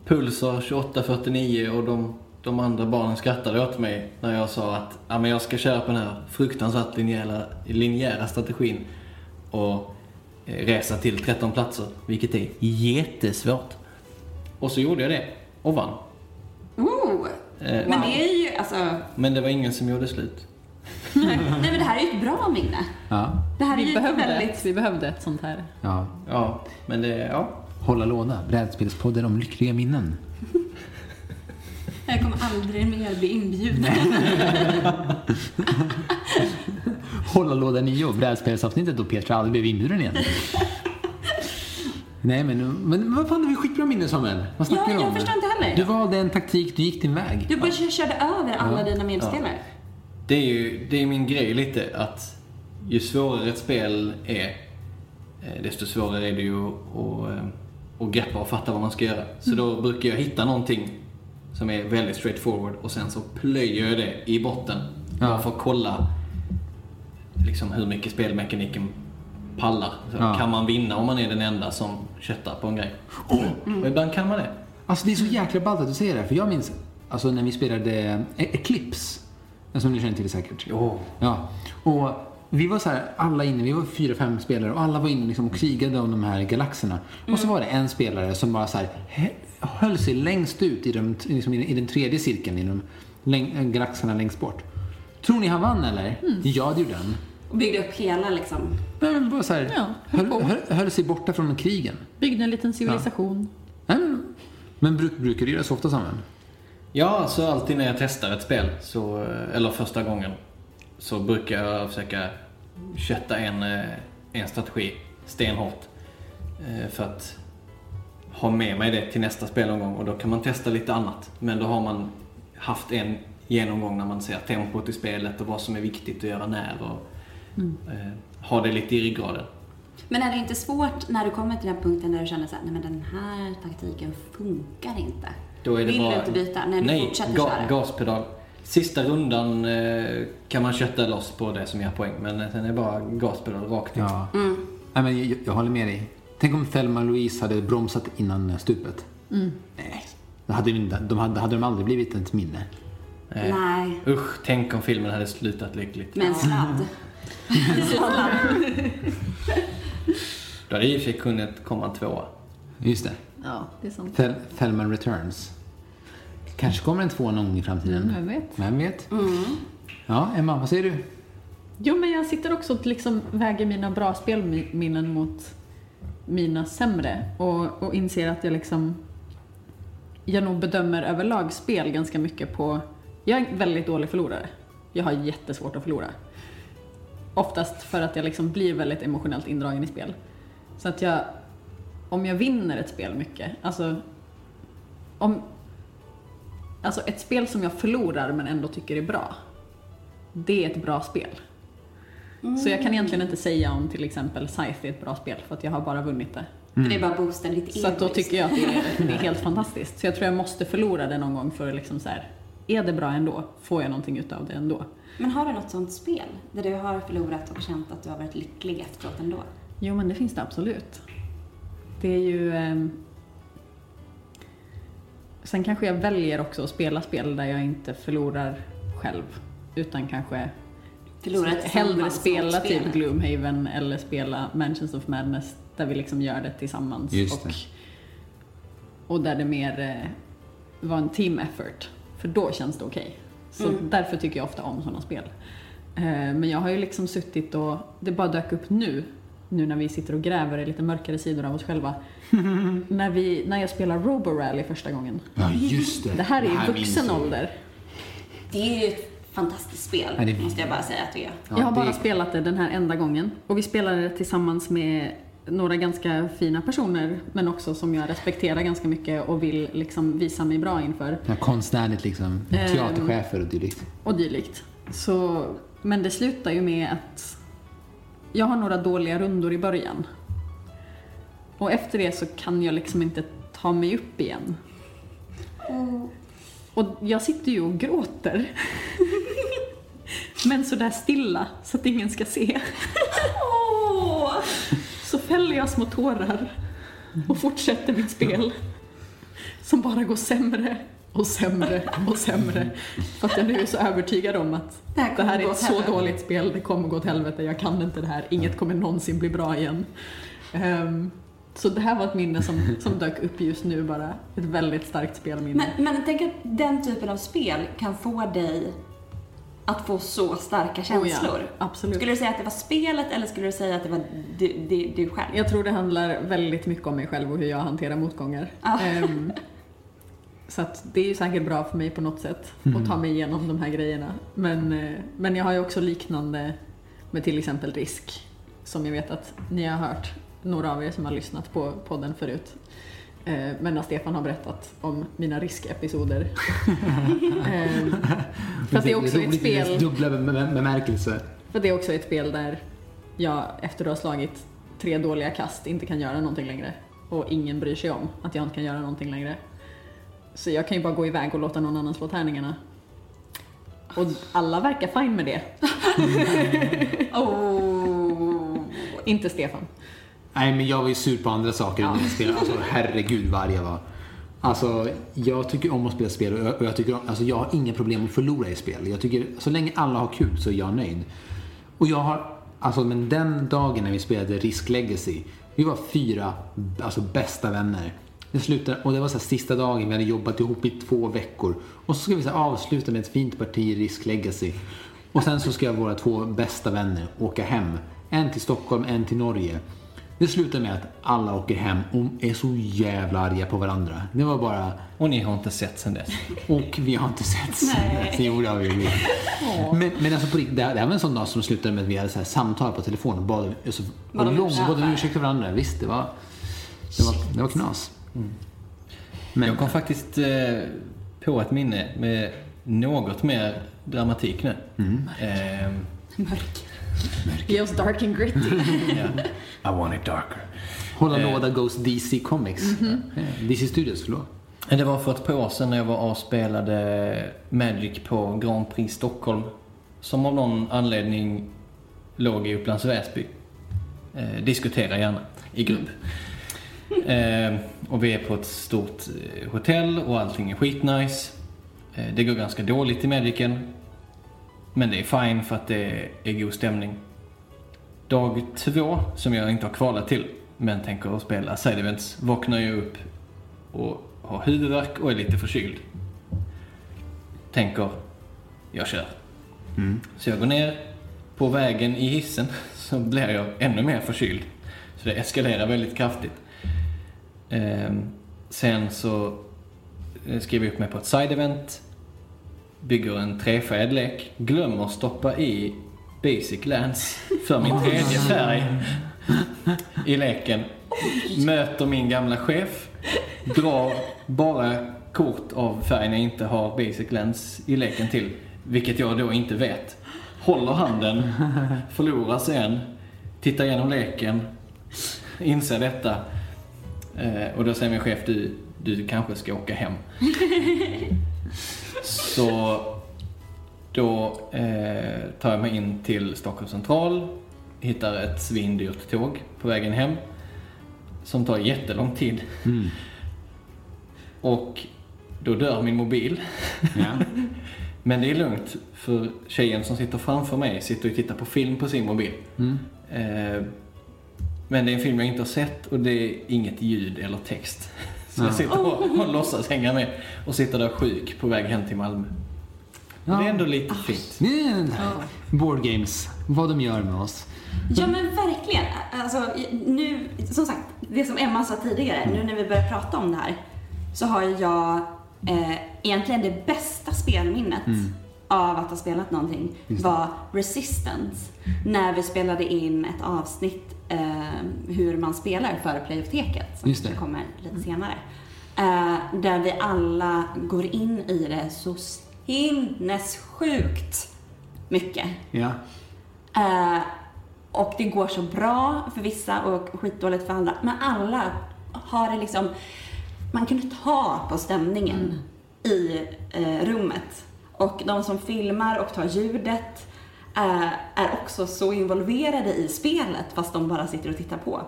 Pulsar 2849 och de, de andra barnen skrattade åt mig när jag sa att ja, men jag ska köra på den här fruktansvärt linjära, linjära strategin och eh, resa till 13 platser, vilket är jättesvårt. Och så gjorde jag det och vann. Oh, Eh, men det är ju, alltså, Men det var ingen som gjorde slut. Nej men det här är ju ett bra minne. Ja, Det här är vi ju behövde, väldigt... vi behövde ett sånt här. ja. Ja, men det, ja. Hålla låda. Brädspelspodden om lyckliga minnen. Jag kommer aldrig mer bli inbjuden. Hålla låda 9, brädspelsavsnittet då Petra aldrig blev inbjuden igen. Nej men, men vad fan, det var ju skitbra minne Samuel. Vad snackar Ja, du om? jag förstår inte heller. Du valde en taktik, du gick din väg. Du bara körde över alla dina medspelare. Det är ju det är min grej lite att ju svårare ett spel är, eh, desto svårare är det ju att, att, eh, att greppa och fatta vad man ska göra. Så då brukar jag hitta någonting som är väldigt straightforward och sen så plöjer jag det i botten. Ja. För att kolla liksom hur mycket spelmekaniken pallar. Så Ja. Kan man vinna om man är den enda som köttar på en grej? Och ibland kan man det. Alltså det är så jäkla ballt att du säger det, för jag minns alltså när vi spelade E- Eclipse, som ni känner till säkert. Jo. Ja, och vi var så här, alla inne, vi var fyra, fem spelare och alla var inne liksom och krigade om de här galaxerna. Och så var det en spelare som bara så här, höll sig längst ut i, de, liksom i, den tredje cirkeln, i de läng, galaxerna längst bort. Tror ni han vann eller? Ja, det gjorde han. Och byggde upp hela liksom. Men bara så här, Ja, höll höll, höll, sig borta från krigen. Byggde en liten civilisation. Nej, Men, men bruk, brukar du göra så ofta Samuel? Ja, så alltid när jag testar ett spel, så, eller första gången, så brukar jag försöka kötta en, eh, en strategi stenhårt. eh, För att ha med mig det till nästa spelomgång och då kan man testa lite annat. Men då har man haft en genomgång när man ser tempot i spelet och vad som är viktigt att göra när och eh, ha det lite i ryggraden. Men är det inte svårt när du kommer till den punkten där du känner nej men den här taktiken funkar inte. Då är det Vill bara... du inte byta? Nej, du Nej, fortsätter ga- köra. gaspedal. Sista rundan eh, kan man kötta loss på det som ger poäng, men sen är det bara gaspedal rakt in. Ja. Mm. Nej, men jag, jag håller med dig. Tänk om Thelma och Louise hade bromsat innan stupet. Nej, då hade, de hade, hade de aldrig blivit ett minne. Nej. Nej, Usch, tänk om filmen hade slutat lyckligt. med en sladd. Då hade i och för sig kunnat komma en tvåa. Just det. Ja, det är sant. Thel, Thelma Returns. Kanske kommer en två någon gång i framtiden. Mm, vem vet? Vem vet? Mm. Ja, Emma, vad säger du? Jo, men jag sitter också och liksom väger mina bra spelminnen mot mina sämre och, och inser att jag liksom jag nog bedömer överlag spel ganska mycket på jag är en väldigt dålig förlorare. Jag har jättesvårt att förlora. Oftast för att jag liksom blir väldigt emotionellt indragen i spel. Så att jag, om jag vinner ett spel mycket, alltså om, alltså ett spel som jag förlorar men ändå tycker är bra, det är ett bra spel. Så jag kan egentligen inte säga om till exempel Scythe är ett bra spel för att jag har bara vunnit det. För det är bara boosta ditt Så då tycker jag att det är, det är helt fantastiskt. Så jag tror jag måste förlora det någon gång för att liksom så här, är det bra ändå? Får jag någonting utav det ändå? Men har du något sånt spel där du har förlorat och känt att du har varit lycklig efteråt ändå? Jo men det finns det absolut. Det är ju... ehm, Sen kanske jag väljer också att spela spel där jag inte förlorar själv. Utan kanske Förlorat hellre spela typ. Gloomhaven eller spela Mansions of Madness där vi liksom gör det tillsammans. Just och, det. och där det mer eh, var en team effort. För då känns det okej. Så Mm. därför tycker jag ofta om sådana spel. Eh, men jag har ju liksom suttit och, det bara dök upp nu, nu när vi sitter och gräver i lite mörkare sidor av oss själva. när, vi, när jag spelar Robo Rally första gången. Ja, just det. Det här är i vuxen ålder. Det är ju ett fantastiskt spel, Ja, det- måste jag bara säga att det är. Ja, jag har bara det- spelat det den här enda gången. Och vi spelade det tillsammans med några ganska fina personer, men också som jag respekterar ganska mycket och vill liksom visa mig bra inför. Ja, konstnärligt liksom. Ehm. Teaterchefer och dylikt. och dylikt. Så, men det slutar ju med att jag har några dåliga rundor i början. Och efter det så kan jag liksom inte ta mig upp igen. Och jag sitter ju och gråter. Men sådär stilla så att ingen ska se. Så fäller jag små tårar och fortsätter mitt spel. Som bara går sämre och sämre och sämre. För att jag nu är så övertygad om att Det här det här är ett så dåligt spel, det kommer gå åt helvete, jag kan inte det här, inget kommer någonsin bli bra igen. Ehm, så det här var ett minne som, som dök upp just nu bara, ett väldigt starkt spelminne. Men, men tänk att den typen av spel kan få dig att få så starka känslor. Oh ja, absolut. Skulle du säga att det var spelet eller skulle du säga att det var du, du, du själv? Jag tror det handlar väldigt mycket om mig själv och hur jag hanterar motgångar. Ja. Ehm, så det är ju säkert bra för mig på något sätt att ta mig igenom de här grejerna. Men, eh, men jag har ju också liknande med till exempel risk. Som jag vet att ni har hört, några av er som har lyssnat på podden förut. Eh, Men när Stefan har berättat om mina riskepisoder. För att det är också ett spel dubbla be- be- bemärkelse. för det är också ett spel där jag efter att ha slagit tre dåliga kast inte kan göra någonting längre. Och ingen bryr sig om att jag inte kan göra någonting längre. Så jag kan ju bara gå iväg och låta någon annan slå tärningarna. Och alla verkar fine med det. Oh. Inte Stefan. Nej, men jag var ju sur på andra saker under spel. Alltså herregud vad arg jag var. Alltså, jag tycker om att spela spel och jag, och jag tycker om, alltså jag har inga problem att förlora i spel. Jag tycker, så länge alla har kul så är jag nöjd. Och jag har, alltså men den dagen när vi spelade Risk Legacy, vi var fyra, alltså bästa vänner. Det slutade, och det var så här sista dagen, vi hade jobbat ihop i två veckor. Och så ska vi så avsluta med ett fint parti i Risk Legacy. Och sen så ska våra två bästa vänner åka hem. En till Stockholm, en till Norge. Det slutar med att alla åker hem och är så jävla arga på varandra. Det var bara... Och ni har inte sett sen dess. Och vi har inte sett Nej. Jo, det har vi ju. Men, men alltså på riktigt, det det här var en sån dag som slutade med att vi hade så här samtal på telefon och bad, alltså, Bad om och lång, ursäkt. bad om ursäkt för varandra. Visst, det var, det var, det var knas. Men, Jag kom faktiskt eh, på ett minne med något mer dramatik nu. Eh, Mörk. Ge oss dark and gritty. ja. I want it darker. Hålla eh. låda Ghost DC Comics. Eh, DC Studios, förlåt. Det var för ett par år sedan när jag var och spelade Magic på Grand Prix Stockholm. Som av någon anledning låg i Upplands Väsby. Eh, diskutera gärna i grupp. Eh, och vi är på ett stort eh, hotell och allting är skitnice. Eh, det går ganska dåligt i Magicen. Men det är fine för att det är god stämning. Dag två, som jag inte har kvalat till, men tänker spela side events, vaknar jag upp och har huvudvärk och är lite förkyld. Tänker, jag kör. Så jag går ner. På vägen i hissen så blir jag ännu mer förkyld. Så det eskalerar väldigt kraftigt. Ehm, sen så eh, skriver jag upp mig på ett side-event. Bygger en trefärgad lek. Glömmer stoppa i Basic Lands för min tredje färg i leken. Möter min gamla chef. Drar bara kort av färgen jag inte har Basic Lens i leken till. Vilket jag då inte vet. Håller handen, förlorar sen, tittar igenom leken, inser detta. Eh, och då säger min chef, du, du kanske ska åka hem. Så då eh, tar jag mig in till Stockholms central, hittar ett svindyrt tåg på vägen hem. Som tar jättelång tid. Och då dör min mobil. Ja. Men det är lugnt, för tjejen som sitter framför mig sitter och tittar på film på sin mobil. Mm. Eh, men det är en film jag inte har sett och det är inget ljud eller text. Så jag Ja. sitter och, och låtsas hänga med och sitter där sjuk på väg hem till Malmö. Ja. Det är ändå lite fint. Det är den här board games, vad de gör med oss. Ja men verkligen. Alltså, nu, som sagt, det som Emma sa tidigare, nu när vi börjar prata om det här så har jag eh, egentligen det bästa spelminnet av att ha spelat någonting var Resistance. När vi spelade in ett avsnitt eh, hur man spelar för Playoteket som Just det. kommer lite senare. Eh, där vi alla går in i det så sinnessjukt mycket. Ja. Eh, och det går så bra för vissa och skitdåligt för andra. Men alla har det liksom, man kunde ta på stämningen i eh, rummet. Och de som filmar och tar ljudet är också så involverade i spelet fast de bara sitter och tittar på.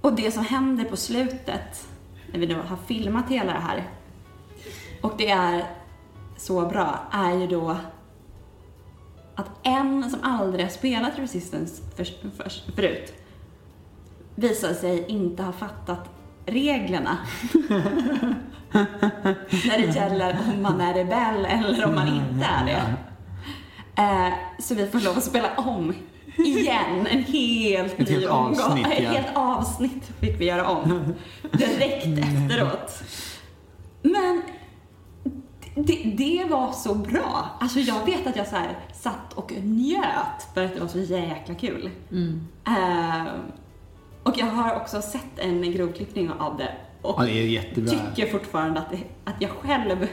Och det som händer på slutet, när vi då har filmat hela det här, och det är så bra, är ju då att en som aldrig har spelat Resistance för, för, förut visar sig inte ha fattat reglerna. När det gäller om man är rebell eller om man inte är det. Eh, så vi får lov att spela om igen, en helt Ett ny helt omgång. avsnitt, Ett ja. helt avsnitt fick vi göra om. Direkt efteråt. Men det, det var så bra. Alltså jag vet att jag så här satt och njöt för att det var så jäkla kul. Eh, och jag har också sett en grovklippning av det och ja, det är jättebra. tycker fortfarande att, det, att jag själv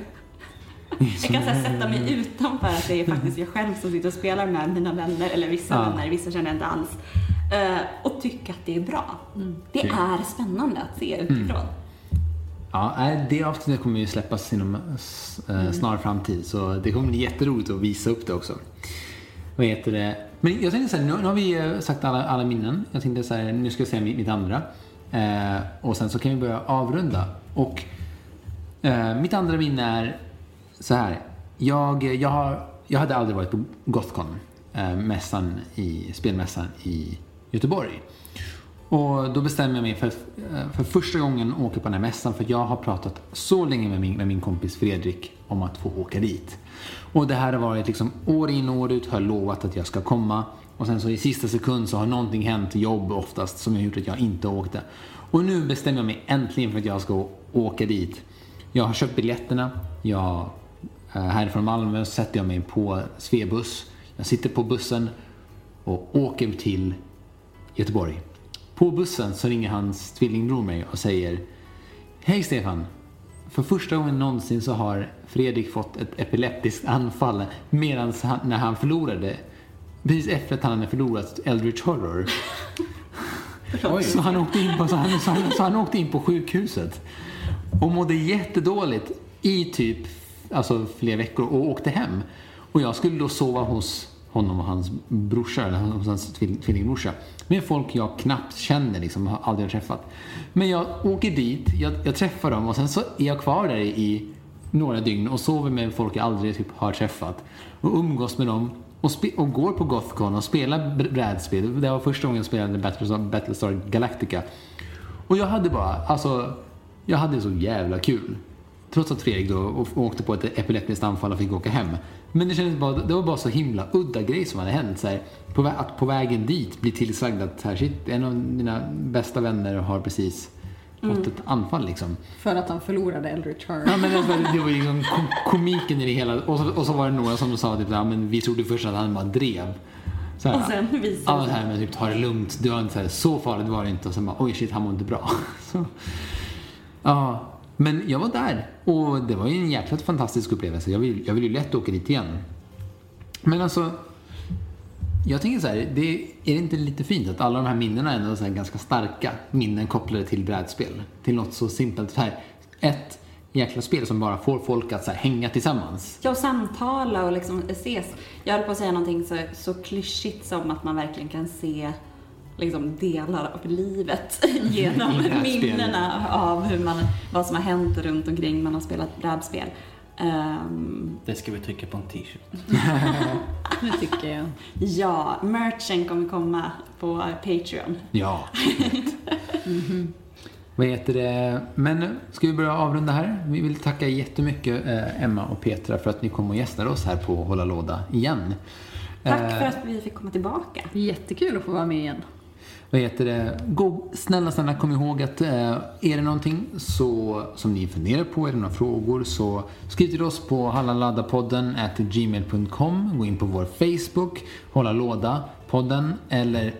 jag kan här, sätta mig utanför att det är faktiskt jag själv som sitter och spelar med mina vänner, eller vissa Ja. vänner, vissa känner jag inte alls. Eh, och tycka att det är bra. Det Kul. är spännande att se utifrån. Ja, nej, det avsnittet kommer ju släppas inom eh, snar framtid så det kommer bli jätteroligt att visa upp det också. Vad heter det? Men jag tänkte så här, nu, nu har vi eh, sagt alla, alla minnen. Jag tänkte så här, nu ska jag säga mitt, mitt andra. Eh, och sen så kan vi börja avrunda. Och eh, mitt andra minne är så här. Jag, jag, har, jag hade aldrig varit på Gothcon, eh, mässan i, spelmässan i Göteborg. Och då bestämde jag mig för, eh, för första gången att åka på den här mässan för jag har pratat så länge med min, med min kompis Fredrik om att få åka dit. Och det här har varit liksom år in och år ut har jag lovat att jag ska komma. Och sen så i sista sekund så har någonting hänt, jobb oftast, som har gjort att jag inte åkte. Och nu bestämmer jag mig äntligen för att jag ska åka dit. Jag har köpt biljetterna. Jag, härifrån Malmö sätter jag mig på Svebuss. Jag sitter på bussen och åker till Göteborg. På bussen så ringer hans tvillingbror mig och säger Hej Stefan! För första gången någonsin så har Fredrik fått ett epileptiskt anfall medan han, när han förlorade Precis efter att han hade förlorat Eldritch Horror. Så han, åkte in på, så, han, så, han, så han åkte in på sjukhuset. Och mådde jättedåligt i typ alltså, flera veckor och åkte hem. Och jag skulle då sova hos honom och hans brorsa, eller hos hans tvillingbrorsa. Med folk jag knappt känner, liksom, har aldrig träffat. Men jag åker dit, jag, jag träffar dem och sen så är jag kvar där i några dygn och sover med folk jag aldrig typ, har träffat. Och umgås med dem och, och går på Gothcon och spelar brädspel. Det var första gången jag spelade Battlestar, Battlestar Galactica. Och jag hade bara, alltså, jag hade så jävla kul. Trots att Fredrik då åkte på ett epileptiskt anfall och fick åka hem. Men det kändes bara, det var bara så himla udda grej som hade hänt. Så här, på, att på vägen dit bli tillsagd att här, shit, en av mina bästa vänner har precis fått ett anfall liksom. För att han förlorade Eldritch Horror. Ja, men det, var, det var ju liksom kom, komiken i det hela. Och så, och så var det några som sa typ, ja, men vi trodde först att han bara drev. Så här, Och sen visar Ja, det här, men typ ta det lugnt. Det var inte så, här, så farligt var det inte. Och sen bara, oj shit, han mår inte bra. Så, ja, men jag var där. Och det var ju en jäkla fantastisk upplevelse. Jag vill, jag vill ju lätt åka dit igen. Men alltså, jag tänker så här, det, är det inte lite fint att alla de här minnena är ändå så här ganska starka minnen kopplade till brädspel? Till något så simpelt. Så här, ett jäkla spel som bara får folk att så här, hänga tillsammans. Ja, och samtala och liksom ses. Jag höll på att säga någonting så, så klyschigt som att man verkligen kan se liksom delar av livet genom minnena av hur man, vad som har hänt runt omkring man har spelat brädspel. Ehm, Det ska vi trycka på en t-shirt. Det tycker jag. ja, merchen kommer komma på Patreon. Ja, Vad heter det? Men ska vi börja avrunda här? Vi vill tacka jättemycket eh, Emma och Petra för att ni kom och gästade oss här på Hålla Låda igen. Tack Eh, för att vi fick komma tillbaka. Jättekul att få vara med igen. Vad heter det? Gå, snälla, snälla kom ihåg att eh, är det någonting så, som ni funderar på, är det några frågor så skriv till oss på hallaladdapodden gmail.com. Gå in på vår Facebook, Hålla Låda podden eller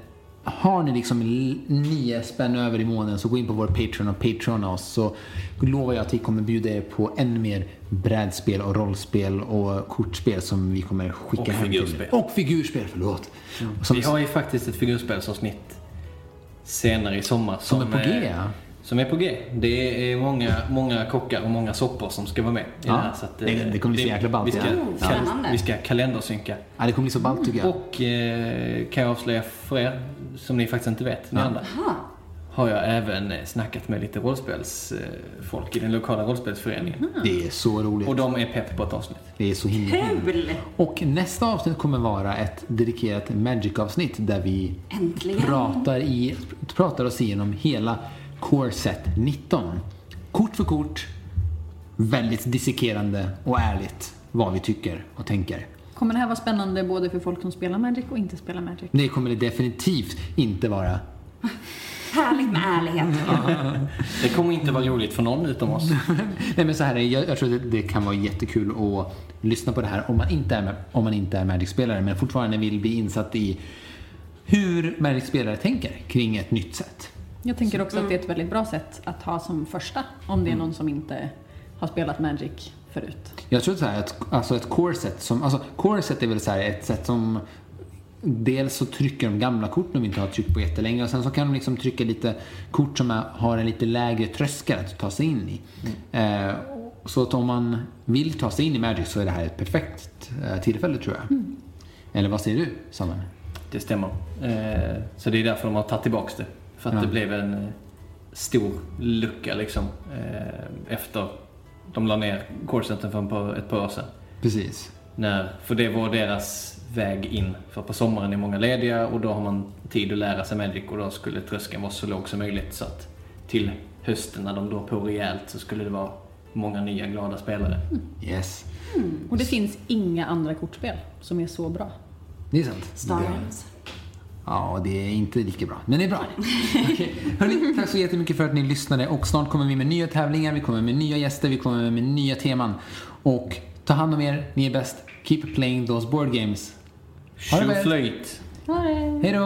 har ni liksom nio spänn över i månaden så gå in på vår Patreon och Patreona oss så lovar jag att vi kommer bjuda er på ännu mer brädspel och rollspel och kortspel som vi kommer skicka Och hem till er. figurspel. Och figurspel, förlåt. Som, Vi har ju faktiskt ett figurspelsavsnitt senare i sommar. som är på G. Som är på G. Det är många, många kockar och många soppor som ska vara med i Ja, det här. Så att, eh, det- det kommer bli så jäkla ballt, Vi ska, ja. Vi ska kalendersynka. Ja, det kommer bli så ballt tycker jag. Och eh, kan jag avslöja för er, som ni faktiskt inte vet, ni Ja. andra, Aha. Har jag även eh, snackat med lite rollspelsfolk i den lokala rollspelsföreningen. Det är så roligt. Och de är pepp på ett avsnitt. Det är så himla kul. Kul! Och nästa avsnitt kommer vara ett dedikerat Magic-avsnitt där vi Äntligen! pratar, i, pratar oss igenom hela Core Set 19. Kort för kort, väldigt dissekerande och ärligt vad vi tycker och tänker. Kommer det här vara spännande både för folk som spelar Magic och inte spelar Magic? Det kommer det definitivt inte vara. Härligt med ärlighet. Det kommer inte vara roligt för någon utom oss. Nej men så här, jag, jag tror att det, det kan vara jättekul att lyssna på det här om man inte är, om man inte är Magic-spelare men fortfarande vill bli insatt i hur Magic-spelare tänker kring ett nytt sätt. Jag tänker också att det är ett väldigt bra sätt att ha som första om det är någon som inte har spelat Magic förut. Jag tror så här att alltså ett core set som, alltså core set är väl så här ett sätt som dels så trycker de gamla kort de inte har tryckt på jättelänge och sen så kan de liksom trycka lite kort som har en lite lägre tröskel att ta sig in i. Eh, så att om man vill ta sig in i Magic så är det här ett perfekt eh, tillfälle tror jag. Eller vad säger du, Samuel? Det stämmer. Eh, så det är därför de har tagit tillbaks det. För att Ja. det blev en eh, stor lucka liksom. Eh, efter de la ner Core-center för ett par år sedan. Precis. När, för det var deras väg in. För på sommaren är många lediga och då har man tid att lära sig Magic och då skulle tröskeln vara så låg som möjligt. Så att till hösten när de drar på rejält så skulle det vara många nya glada spelare. Yes. Och det finns inga andra kortspel som är så bra. Det är sant. Star Realms. Ja, det är inte lika bra. Men det är bra. Okej. Hörrni, tack så jättemycket för att ni lyssnade. Och snart kommer vi med nya tävlingar, vi kommer med nya gäster, vi kommer med nya teman. Och ta hand om er, ni är bäst. Keep playing those board games. Ha det Tjoflöjt. Hej då!